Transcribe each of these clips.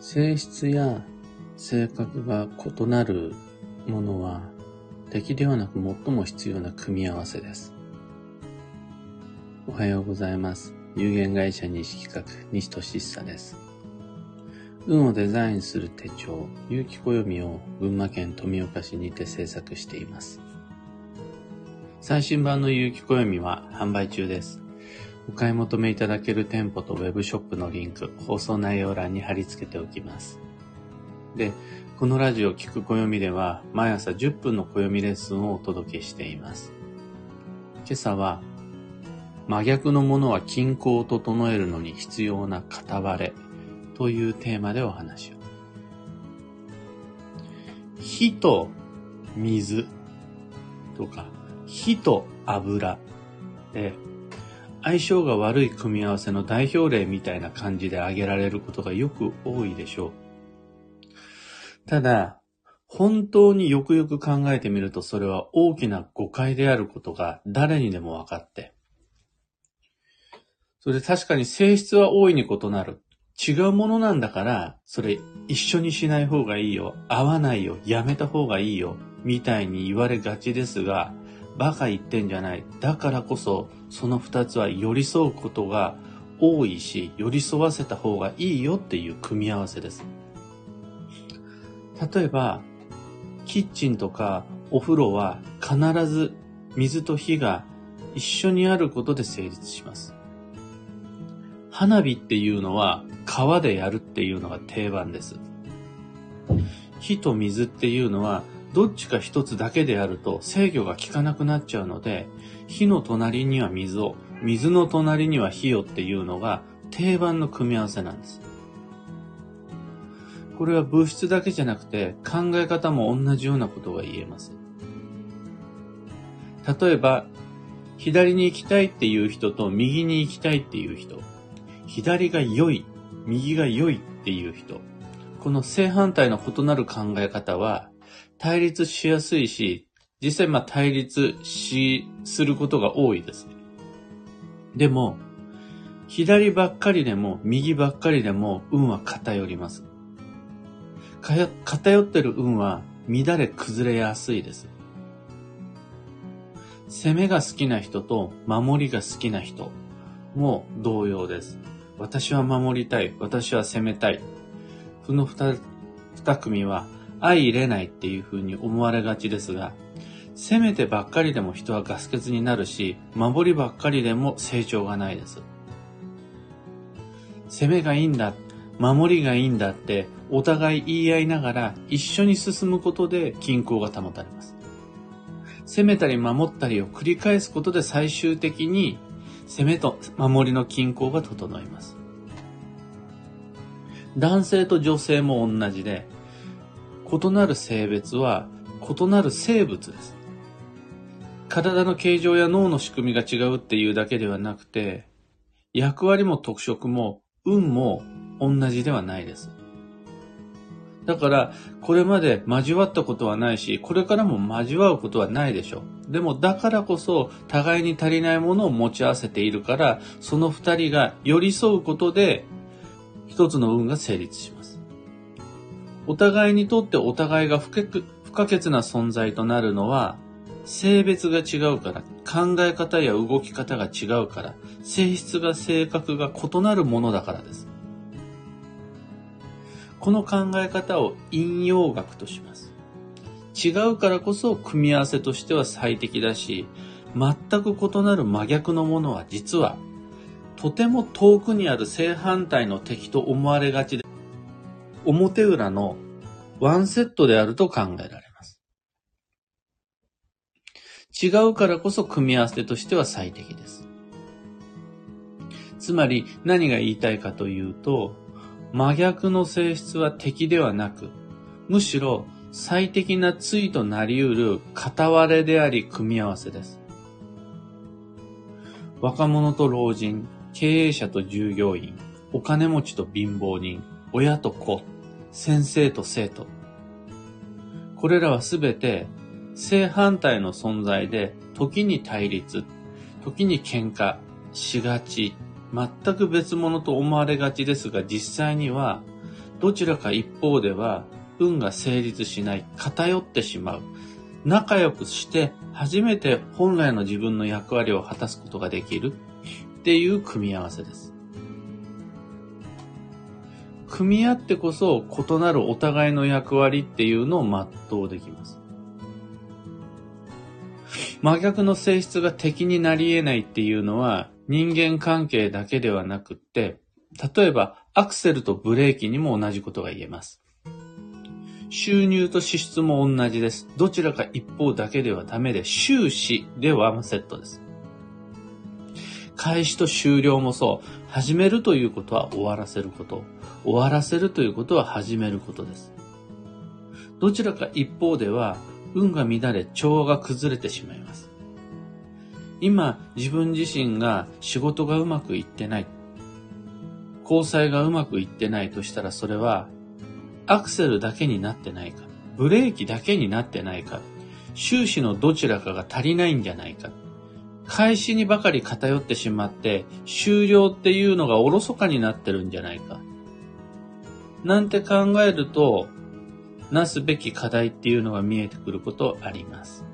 性質や性格が異なるものは敵ではなく最も必要な組み合わせです。おはようございます。有限会社西企画西俊久です。運をデザインする手帳、有機暦を群馬県富岡市にて制作しています。最新版の有機暦は販売中です。お買い求めいただける店舗とウェブショップのリンク、放送内容欄に貼り付けておきます。で、このラジオ聞く暦では毎朝10分の暦レッスンをお届けしています。今朝は真逆のものは均衡を整えるのに必要な片割れというテーマでお話を。火と水とか火と油で相性が悪い組み合わせの代表例みたいな感じで挙げられることがよく多いでしょう。ただ、本当によくよく考えてみるとそれは大きな誤解であることが誰にでも分かって。それ確かに性質は大いに異なる。違うものなんだから、それ一緒にしない方がいいよ。合わないよ。やめた方がいいよ。みたいに言われがちですが、バカ言ってんじゃない。だからこそ、その二つは寄り添うことが多いし、寄り添わせた方がいいよっていう組み合わせです。例えば、キッチンとかお風呂は必ず水と火が一緒にあることで成立します。花火っていうのは川でやるっていうのが定番です。火と水っていうのはどっちか一つだけであると制御が効かなくなっちゃうので、火の隣には水を、水の隣には火をっていうのが定番の組み合わせなんです。これは物質だけじゃなくて考え方も同じようなことが言えます。例えば、左に行きたいっていう人と右に行きたいっていう人、左が良い、右が良いっていう人、この正反対の異なる考え方は対立しやすいし、実際まあ対立し、することが多いです。でも、左ばっかりでも右ばっかりでも運は偏ります。偏ってる運は乱れ崩れやすいです。攻めが好きな人と守りが好きな人も同様です。私は守りたい。私は攻めたい。この二組は相入れないっていう風に思われがちですが、攻めてばっかりでも人はガス欠になるし、守りばっかりでも成長がないです。攻めがいいんだ、守りがいいんだってお互い言い合いながら一緒に進むことで均衡が保たれます。攻めたり守ったりを繰り返すことで最終的に攻めと守りの均衡が整います。男性と女性も同じで、異なる性別は異なる生物です。体の形状や脳の仕組みが違うっていうだけではなくて、役割も特色も運も同じではないです。だから、これまで交わったことはないし、これからも交わうことはないでしょう。でも、だからこそ、互いに足りないものを持ち合わせているから、その二人が寄り添うことで、一つの運が成立します。お互いにとってお互いが不可欠な存在となるのは、性別が違うから、考え方や動き方が違うから、性質が性格が異なるものだからです。この考え方を引用学とします。違うからこそ組み合わせとしては最適だし、全く異なる真逆のものは実は、とても遠くにある正反対の敵と思われがちで、表裏のワンセットであると考えられます。違うからこそ組み合わせとしては最適です。つまり何が言いたいかというと、真逆の性質は敵ではなく、むしろ最適な対となり得る片割れであり組み合わせです。若者と老人、経営者と従業員、お金持ちと貧乏人、親と子、先生と生徒。これらはすべて正反対の存在で、時に対立、時に喧嘩しがち、全く別物と思われがちですが、実際にはどちらか一方では運が成立しない、偏ってしまう。仲良くして初めて本来の自分の役割を果たすことができるっていう組み合わせです。組み合ってこそ異なるお互いの役割っていうのを全うできます。真逆の性質が敵になり得ないっていうのは人間関係だけではなくって、例えばアクセルとブレーキにも同じことが言えます。収入と支出も同じです。どちらか一方だけではダメで、収支でワンセットです。開始と終了もそう。始めるということは終わらせること。終わらせるということは始めることです。どちらか一方では、運が乱れ、調和が崩れてしまいます。今、自分自身が仕事がうまくいってない。交際がうまくいってないとしたら、それは、アクセルだけになってないか、ブレーキだけになってないか、終始のどちらかが足りないんじゃないか。開始にばかり偏ってしまって、終了っていうのがおろそかになってるんじゃないか。なんて考えると、なすべき課題っていうのが見えてくることあります。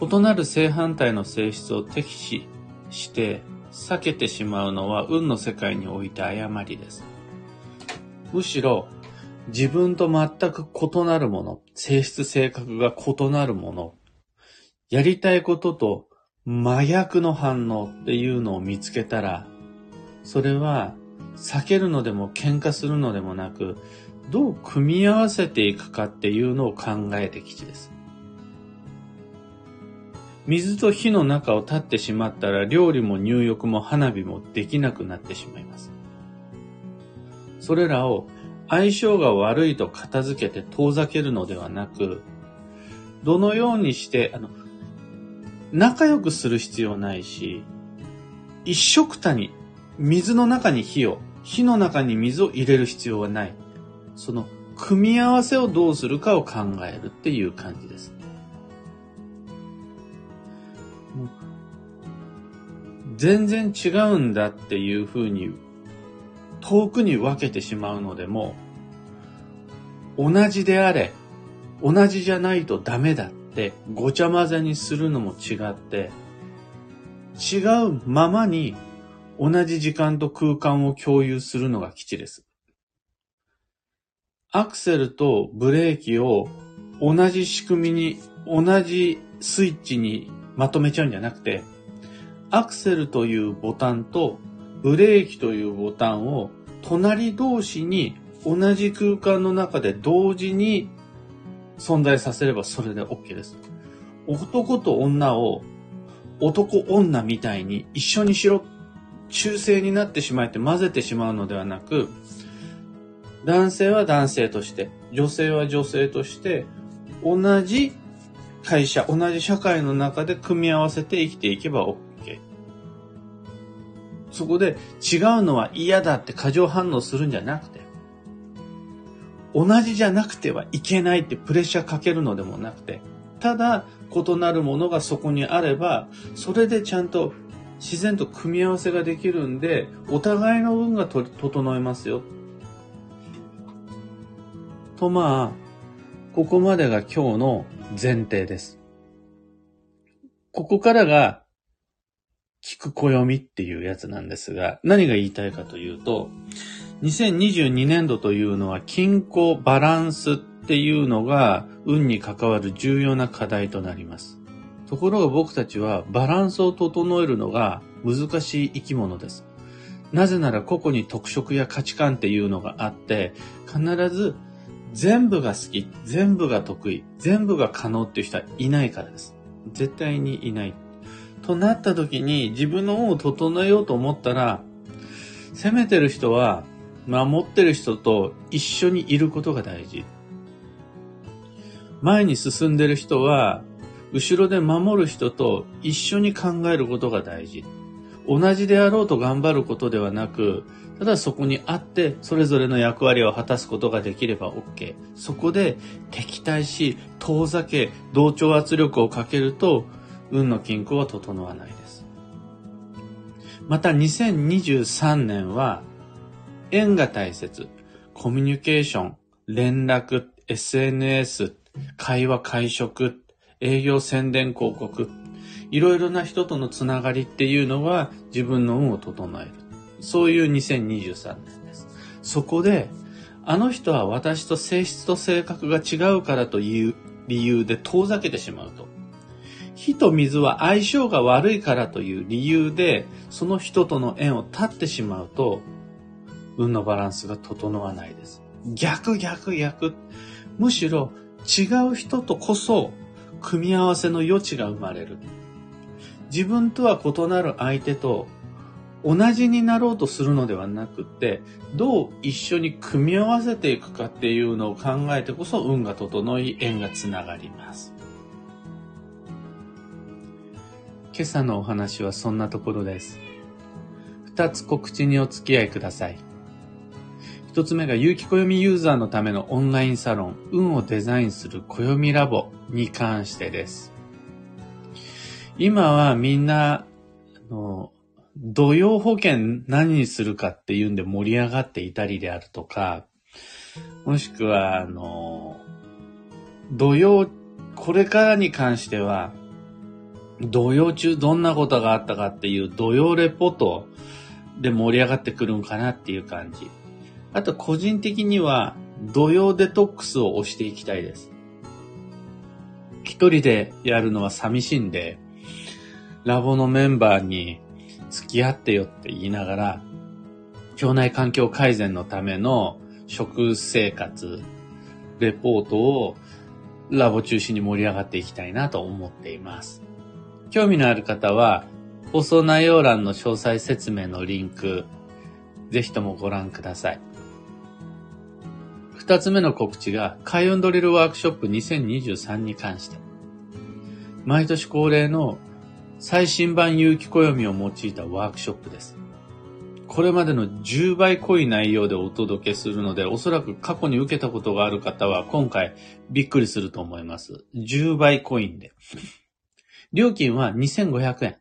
異なる正反対の性質を敵視して避けてしまうのは運の世界において誤りです。むしろ自分と全く異なるもの、性質性格が異なるもの、やりたいことと真逆の反応っていうのを見つけたら、それは避けるのでも喧嘩するのでもなく、どう組み合わせていくかっていうのを考えてきちです。水と火の中を立ってしまったら料理も入浴も花火もできなくなってしまいます。それらを相性が悪いと片付けて遠ざけるのではなく、どのようにして、あの、仲良くする必要ないし、一緒くたに、水の中に火を、火の中に水を入れる必要はない。その、組み合わせをどうするかを考えるっていう感じです。全然違うんだっていうふうに遠くに分けてしまうのでも、同じであれ、同じじゃないとダメだってごちゃ混ぜにするのも違って、違うままに同じ時間と空間を共有するのが基地です。アクセルとブレーキを同じ仕組みに、同じスイッチにまとめちゃうんじゃなくて、アクセルというボタンとブレーキというボタンを隣同士に同じ空間の中で同時に存在させればそれで OK です。男と女を男女みたいに一緒にしろ、中性になってしまって混ぜてしまうのではなく、男性は男性として、女性は女性として、同じ会社、同じ社会の中で組み合わせて生きていけば OK。そこで違うのは嫌だって過剰反応するんじゃなくて、同じじゃなくてはいけないってプレッシャーかけるのでもなくて、ただ異なるものがそこにあれば、それでちゃんと自然と組み合わせができるんで、お互いの運が整えますよ。とまあ、ここまでが今日の前提です。ここからが聞く暦っていうやつなんですが、何が言いたいかというと、2022年度というのは均衡バランスっていうのが運に関わる重要な課題となります。ところが僕たちはバランスを整えるのが難しい生き物です。なぜなら個々に特色や価値観っていうのがあって、必ず全部が好き、全部が得意、全部が可能っていう人はいないからです。絶対にいない。となった時に自分の運を整えようと思ったら、攻めてる人は守ってる人と一緒にいることが大事。前に進んでる人は、後ろで守る人と一緒に考えることが大事。同じであろうと頑張ることではなく、ただそこにあって、それぞれの役割を果たすことができれば OK。そこで敵対し、遠ざけ、同調圧力をかけると、運の均衡は整わないです。また2023年は、縁が大切。コミュニケーション、連絡、SNS、会話、会食、営業、宣伝、広告。いろいろな人とのつながりっていうのは自分の運を整える。そういう2023年です。そこで、あの人は私と性質と性格が違うからという理由で遠ざけてしまうと。火と水は相性が悪いからという理由で、その人との縁を断ってしまうと、運のバランスが整わないです。逆逆逆。むしろ違う人とこそ組み合わせの余地が生まれる。自分とは異なる相手と同じになろうとするのではなくて、どう一緒に組み合わせていくかっていうのを考えてこそ運が整い、縁がつながります。今朝のお話はそんなところです。二つ告知にお付き合いください。一つ目が有機暦ユーザーのためのオンラインサロン、運をデザインする暦ラボに関してです。今はみんな、あの、土曜保険何にするかっていうんで盛り上がっていたりであるとか、もしくは、あの、土曜、これからに関しては、土曜中どんなことがあったかっていう土曜レポートで盛り上がってくるんかなっていう感じ。あと個人的には土曜デトックスを押していきたいです。一人でやるのは寂しいんで、ラボのメンバーに付き合ってよって言いながら、腸内環境改善のための食生活、レポートをラボ中心に盛り上がっていきたいなと思っています。興味のある方は、放送内容欄の詳細説明のリンク、ぜひともご覧ください。二つ目の告知が、開運ドリルワークショップ2023に関して。毎年恒例の最新版有機暦を用いたワークショップです。これまでの10倍濃い内容でお届けするので、おそらく過去に受けたことがある方は今回びっくりすると思います。10倍濃いんで。料金は2500円。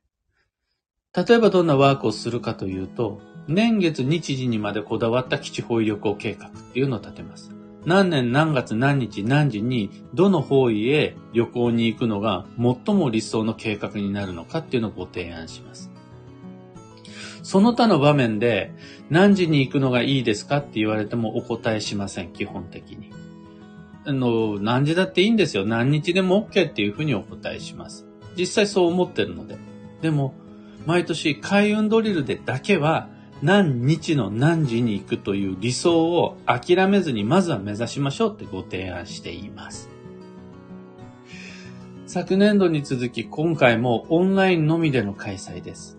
例えばどんなワークをするかというと、年月日時にまでこだわった基地方位旅行計画っていうのを立てます。何年何月何日何時にどの方位へ旅行に行くのが最も理想の計画になるのかっていうのをご提案します。その他の場面で何時に行くのがいいですかって言われてもお答えしません、基本的に。あの、何時だっていいんですよ。何日でも OK っていうふうにお答えします。実際そう思ってるので。でも、毎年開運ドリルでだけは何日の何時に行くという理想を諦めずにまずは目指しましょうってご提案しています。昨年度に続き今回もオンラインのみでの開催です。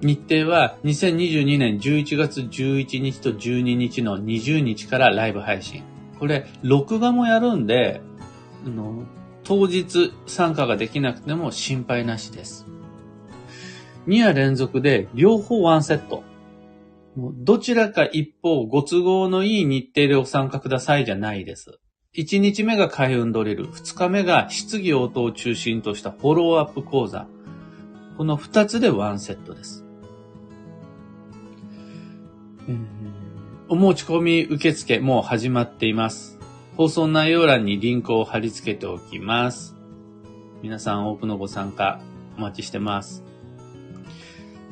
日程は2022年11月11日と12日の20日からライブ配信。これ、録画もやるんで、の当日参加ができなくても心配なしです。2夜連続で両方ワンセット。どちらか一方、ご都合のいい日程でご参加くださいじゃないです。1日目が開運ドリル、2日目が質疑応答を中心としたフォローアップ講座。この2つでワンセットです。お持ち込み受付もう始まっています。放送内容欄にリンクを貼り付けておきます。皆さん多くのご参加お待ちしてます。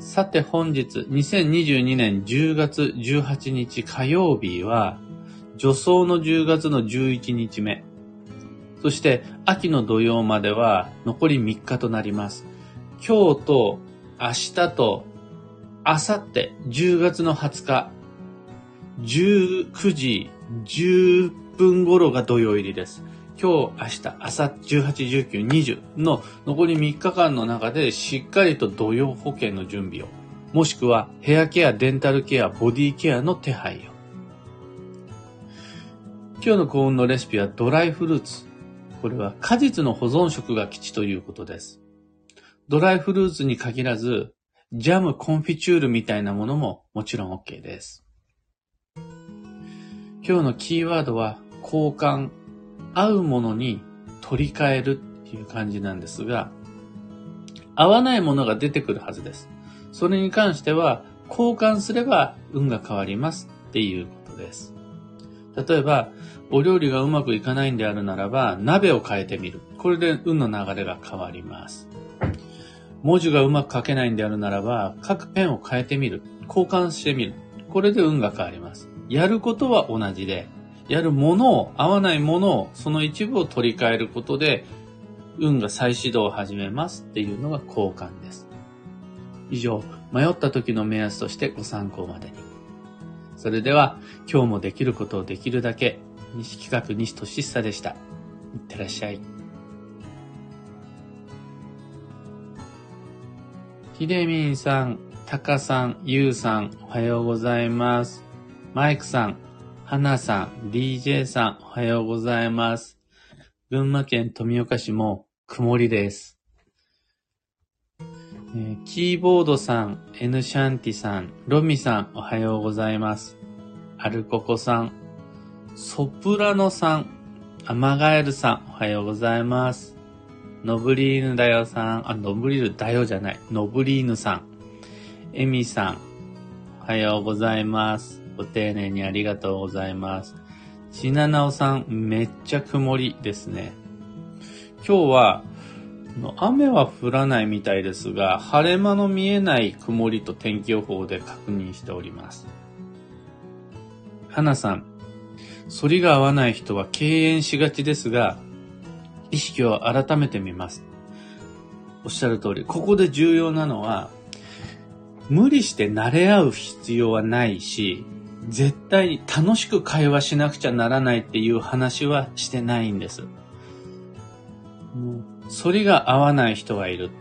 さて本日、2022年10月18日火曜日は、助走の10月の11日目。そして秋の土曜までは残り3日となります。今日と明日と明後日10月の20日、19時10分頃が土曜入りです。今日、明日、明後日、18、19、20の残り3日間の中でしっかりと土曜保険の準備を、もしくはヘアケア、デンタルケア、ボディケアの手配を。今日の幸運のレシピはドライフルーツ。これは果実の保存食が基地ということです。ドライフルーツに限らず、ジャム、コンフィチュールみたいなものももちろん OK です。今日のキーワードは交換、合うものに取り替えるっていう感じなんですが、合わないものが出てくるはずです。それに関しては、交換すれば運が変わります。っていうことです。例えば、お料理がうまくいかないんであるならば、鍋を変えてみる。これで運の流れが変わります。文字がうまく書けないんであるならば、書くペンを変えてみる。交換してみる。これで運が変わります。やることは同じで、やるものを、合わないものを、その一部を取り替えることで、運が再始動を始めますっていうのが交換です。以上、迷った時の目安としてご参考までに。それでは、今日もできることをできるだけ、西企画西俊久でした。いってらっしゃい。ひでみんさん、たかさん、ゆうさん、おはようございます。マイクさん、はなさん、DJ さん、おはようございます。群馬県富岡市も曇りです。えー、キーボードさん、N シャンティさん、ロミさん、おはようございます。アルココさん、ソプラノさん、アマガエルさん、おはようございます。ノブリーヌだよさん、あ、ノブリーヌだよじゃない、ノブリーヌさん、エミさん、おはようございます。ご丁寧にありがとうございます。しななおさん、めっちゃ曇りですね。今日は、雨は降らないみたいですが、晴れ間の見えない曇りと天気予報で確認しております。はなさん、反りが合わない人は敬遠しがちですが、意識を改めてみます。おっしゃる通り、ここで重要なのは、無理して慣れ合う必要はないし、絶対に楽しく会話しなくちゃならないっていう話はしてないんです。反りが合わない人がいる。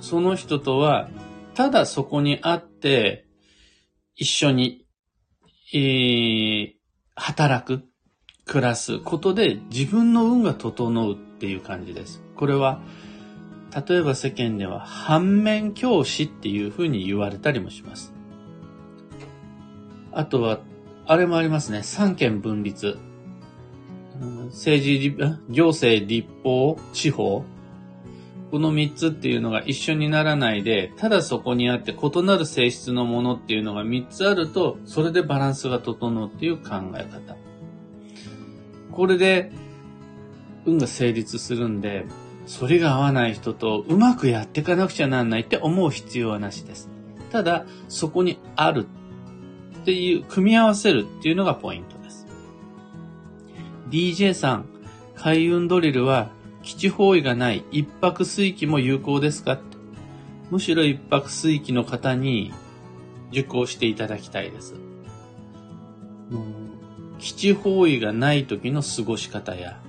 その人とは、ただそこに会って、一緒に、えー、働く、暮らすことで自分の運が整うっていう感じです。これは、例えば世間では反面教師っていうふうに言われたりもします。あとは、あれもありますね。三権分立。政治、行政、立法、司法。この三つっていうのが一緒にならないで、ただそこにあって異なる性質のものっていうのが三つあると、それでバランスが整うっていう考え方。これで、運が成立するんで、それが合わない人とうまくやっていかなくちゃなんないって思う必要はなしです。ただ、そこにあるっていう、組み合わせるっていうのがポイントです。DJ さん、開運ドリルは基地方位がない一泊水域も有効ですか？むしろ一泊水域の方に受講していただきたいです。基地方位がない時の過ごし方や、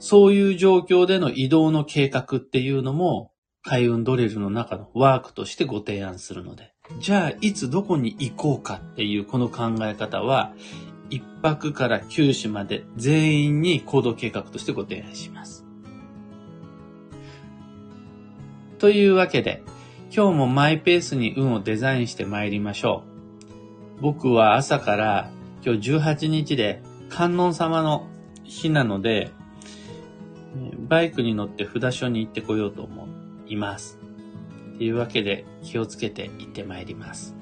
そういう状況での移動の計画っていうのも、開運ドリルの中のワークとしてご提案するので、じゃあいつどこに行こうかっていうこの考え方は、一泊から九死まで全員に行動計画としてご提案します。というわけで、今日もマイペースに運をデザインして参りましょう。僕は朝から今日18日で観音様の日なので、バイクに乗って札所に行ってこようと思ういます。というわけで気をつけて行ってまいります。